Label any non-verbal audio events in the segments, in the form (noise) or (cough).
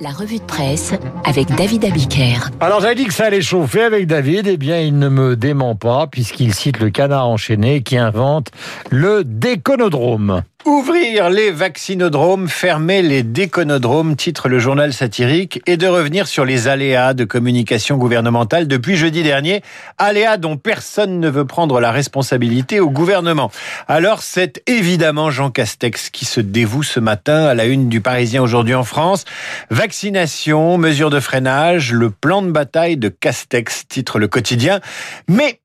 La revue de presse avec David Abiker. Alors j'avais dit que ça allait chauffer avec David, eh bien il ne me dément pas puisqu'il cite le canard enchaîné qui invente le déconodrome. Ouvrir les vaccinodromes, fermer les déconodromes, titre le journal satirique, et de revenir sur les aléas de communication gouvernementale depuis jeudi dernier, aléas dont personne ne veut prendre la responsabilité au gouvernement. Alors c'est évidemment Jean Castex qui se dévoue ce matin à la une du Parisien aujourd'hui en France. Vaccination, mesures de freinage, le plan de bataille de Castex, titre le quotidien. Mais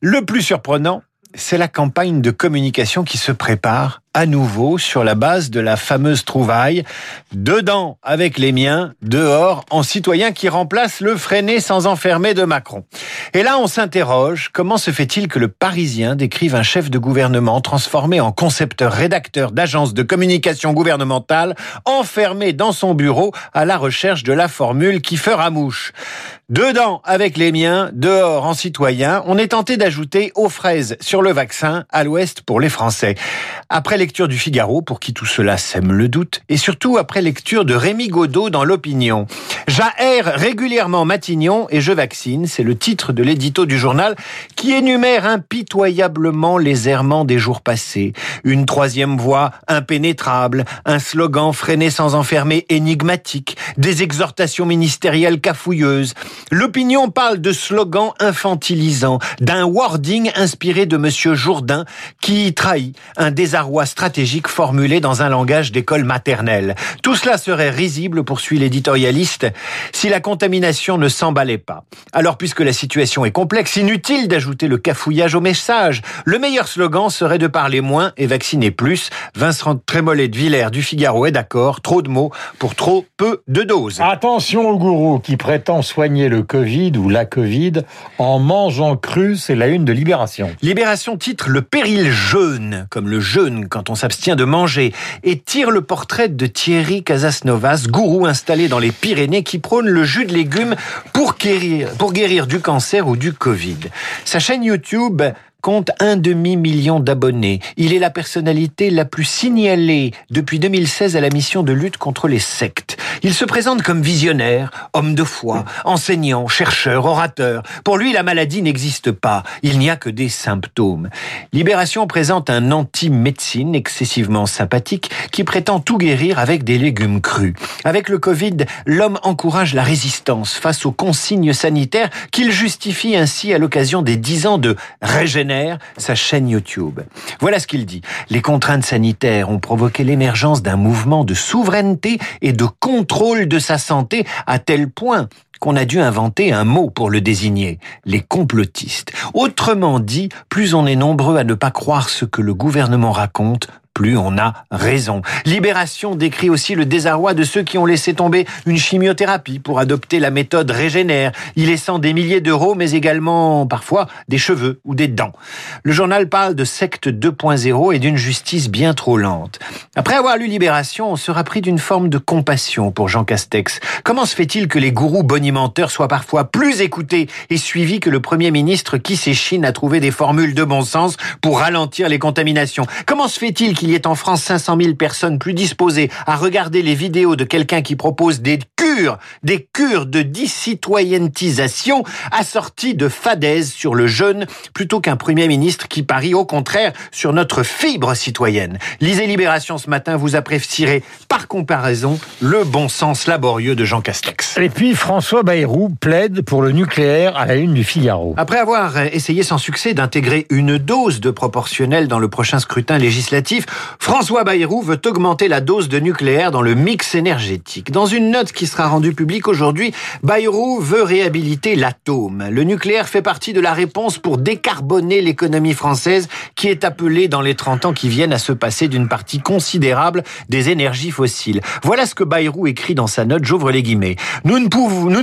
le plus surprenant, c'est la campagne de communication qui se prépare à nouveau sur la base de la fameuse trouvaille dedans avec les miens, dehors en citoyen qui remplace le freiné sans enfermer de Macron. Et là, on s'interroge, comment se fait-il que le Parisien décrive un chef de gouvernement transformé en concepteur rédacteur d'agence de communication gouvernementale enfermé dans son bureau à la recherche de la formule qui fera mouche? Dedans avec les miens, dehors en citoyen, on est tenté d'ajouter aux fraises sur le vaccin, à l'ouest pour les Français. Après lecture du Figaro, pour qui tout cela sème le doute, et surtout après lecture de Rémi Godot dans l'opinion. J'aère régulièrement Matignon et je vaccine, c'est le titre de l'édito du journal qui énumère impitoyablement les errements des jours passés. Une troisième voie impénétrable, un slogan freiné sans enfermer énigmatique, des exhortations ministérielles cafouilleuses. L'opinion parle de slogans infantilisants, d'un wording inspiré de monsieur Jourdain qui trahit un désarroi stratégique formulé dans un langage d'école maternelle. Tout cela serait risible, poursuit l'éditorialiste, si la contamination ne s'emballait pas. Alors, puisque la situation est complexe, inutile d'ajouter le cafouillage au message. Le meilleur slogan serait de parler moins et vacciner plus. Vincent Trémollet de Villers du Figaro est d'accord. Trop de mots pour trop peu de doses. Attention au gourou qui prétend soigner le Covid ou la Covid en mangeant cru, c'est la une de Libération. Libération titre Le péril jeûne, comme le jeûne quand on s'abstient de manger, et tire le portrait de Thierry Casasnovas, gourou installé dans les Pyrénées qui prône le jus de légumes pour guérir, pour guérir du cancer ou du Covid. Sa chaîne YouTube compte un demi-million d'abonnés. Il est la personnalité la plus signalée depuis 2016 à la mission de lutte contre les sectes. Il se présente comme visionnaire, homme de foi, enseignant, chercheur, orateur. Pour lui, la maladie n'existe pas. Il n'y a que des symptômes. Libération présente un anti-médecine excessivement sympathique qui prétend tout guérir avec des légumes crus. Avec le Covid, l'homme encourage la résistance face aux consignes sanitaires qu'il justifie ainsi à l'occasion des dix ans de régénération sa chaîne YouTube. Voilà ce qu'il dit. Les contraintes sanitaires ont provoqué l'émergence d'un mouvement de souveraineté et de contrôle de sa santé à tel point qu'on a dû inventer un mot pour le désigner, les complotistes. Autrement dit, plus on est nombreux à ne pas croire ce que le gouvernement raconte, plus on a raison. Libération décrit aussi le désarroi de ceux qui ont laissé tomber une chimiothérapie pour adopter la méthode régénère, y laissant des milliers d'euros, mais également parfois des cheveux ou des dents. Le journal parle de secte 2.0 et d'une justice bien trop lente. Après avoir lu Libération, on sera pris d'une forme de compassion pour Jean Castex. Comment se fait-il que les gourous bonimenteurs soient parfois plus écoutés et suivis que le Premier ministre qui s'échine à trouver des formules de bon sens pour ralentir les contaminations? Comment se fait-il qu'il il y ait en France 500 000 personnes plus disposées à regarder les vidéos de quelqu'un qui propose des cures, des cures de discitoyentisation assorties de fadaises sur le jeûne, plutôt qu'un Premier ministre qui parie au contraire sur notre fibre citoyenne. Lisez Libération ce matin, vous apprécierez par comparaison le bon sens laborieux de Jean Castex. Et puis François Bayrou plaide pour le nucléaire à la une du Figaro. Après avoir essayé sans succès d'intégrer une dose de proportionnel dans le prochain scrutin législatif, François Bayrou veut augmenter la dose de nucléaire dans le mix énergétique. Dans une note qui sera rendue publique aujourd'hui, Bayrou veut réhabiliter l'atome. Le nucléaire fait partie de la réponse pour décarboner l'économie française qui est appelée dans les 30 ans qui viennent à se passer d'une partie considérable des énergies fossiles. Voilà ce que Bayrou écrit dans sa note, j'ouvre les guillemets. Nous ne,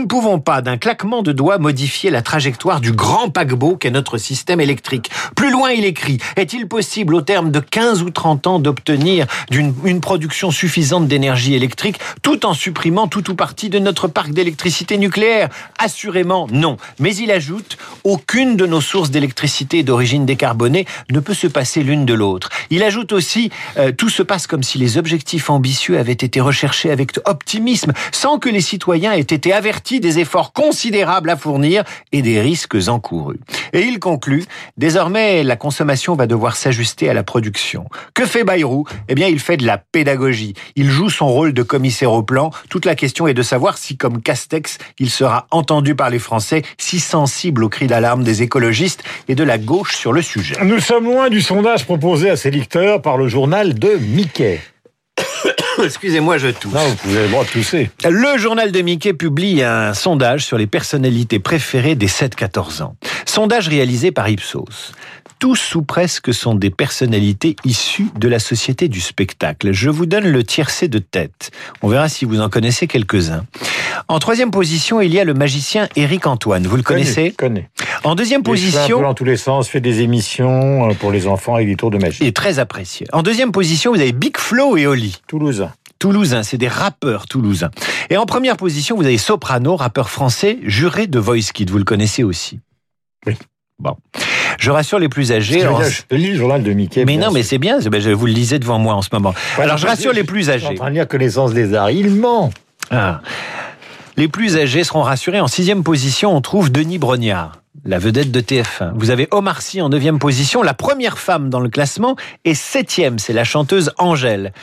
pouvons, pas d'un claquement de doigts modifier la trajectoire du grand paquebot qu'est notre système électrique. Plus loin, il écrit, est-il possible au terme de 15 ou 30 contentant d'obtenir une production suffisante d'énergie électrique tout en supprimant tout ou partie de notre parc d'électricité nucléaire Assurément non. Mais il ajoute, aucune de nos sources d'électricité d'origine décarbonée ne peut se passer l'une de l'autre. Il ajoute aussi, euh, tout se passe comme si les objectifs ambitieux avaient été recherchés avec optimisme, sans que les citoyens aient été avertis des efforts considérables à fournir et des risques encourus. Et il conclut, désormais la consommation va devoir s'ajuster à la production. Fait Bayrou Eh bien, il fait de la pédagogie. Il joue son rôle de commissaire au plan. Toute la question est de savoir si, comme Castex, il sera entendu par les Français, si sensible aux cris d'alarme des écologistes et de la gauche sur le sujet. Nous sommes loin du sondage proposé à ses lecteurs par le journal de Mickey. (laughs) Excusez-moi, je tousse. Non, vous pouvez le droit de tousser. Le journal de Mickey publie un sondage sur les personnalités préférées des 7-14 ans. Sondage réalisé par Ipsos tous ou presque sont des personnalités issues de la société du spectacle. Je vous donne le tiercé de tête. On verra si vous en connaissez quelques-uns. En troisième position, il y a le magicien Éric Antoine. Vous le connaissez connais. En deuxième position, dans tous les sens, fait des émissions euh, pour les enfants avec des tours de magie. Et très apprécié. En deuxième position, vous avez Big Flo et Oli. Toulousain. Toulousain, c'est des rappeurs toulousains. Et en première position, vous avez Soprano, rappeur français, juré de Voice Kid. Vous le connaissez aussi. Oui. Bon. Je rassure les plus âgés. Je lis le journal de Mickey. Mais non, mais c'est bien. Ben, je vous le lisais devant moi en ce moment. Alors, je rassure les plus âgés. Je suis en train de lire connaissance des arts. Il ment. Ah. Les plus âgés seront rassurés. En sixième position, on trouve Denis Brognard la vedette de TF1. Vous avez Omar Sy en neuvième position, la première femme dans le classement, et septième, c'est la chanteuse Angèle.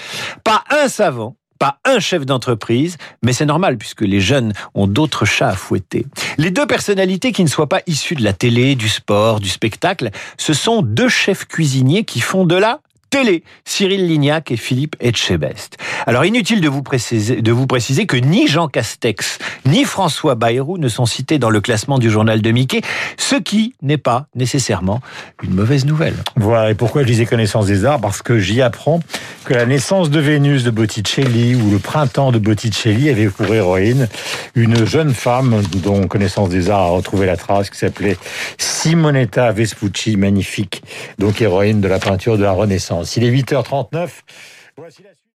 Pas un savant pas un chef d'entreprise, mais c'est normal puisque les jeunes ont d'autres chats à fouetter. Les deux personnalités qui ne soient pas issues de la télé, du sport, du spectacle, ce sont deux chefs cuisiniers qui font de la télé, Cyril Lignac et Philippe Etchebest. Alors inutile de vous, préciser, de vous préciser que ni Jean Castex ni François Bayrou ne sont cités dans le classement du journal de Mickey, ce qui n'est pas nécessairement une mauvaise nouvelle. Voilà, et pourquoi je disais connaissance des arts? Parce que j'y apprends que la naissance de Vénus de Botticelli ou le printemps de Botticelli avait pour héroïne une jeune femme dont connaissance des arts a retrouvé la trace, qui s'appelait Simonetta Vespucci, magnifique, donc héroïne de la peinture de la Renaissance. Il est 8h39. Voici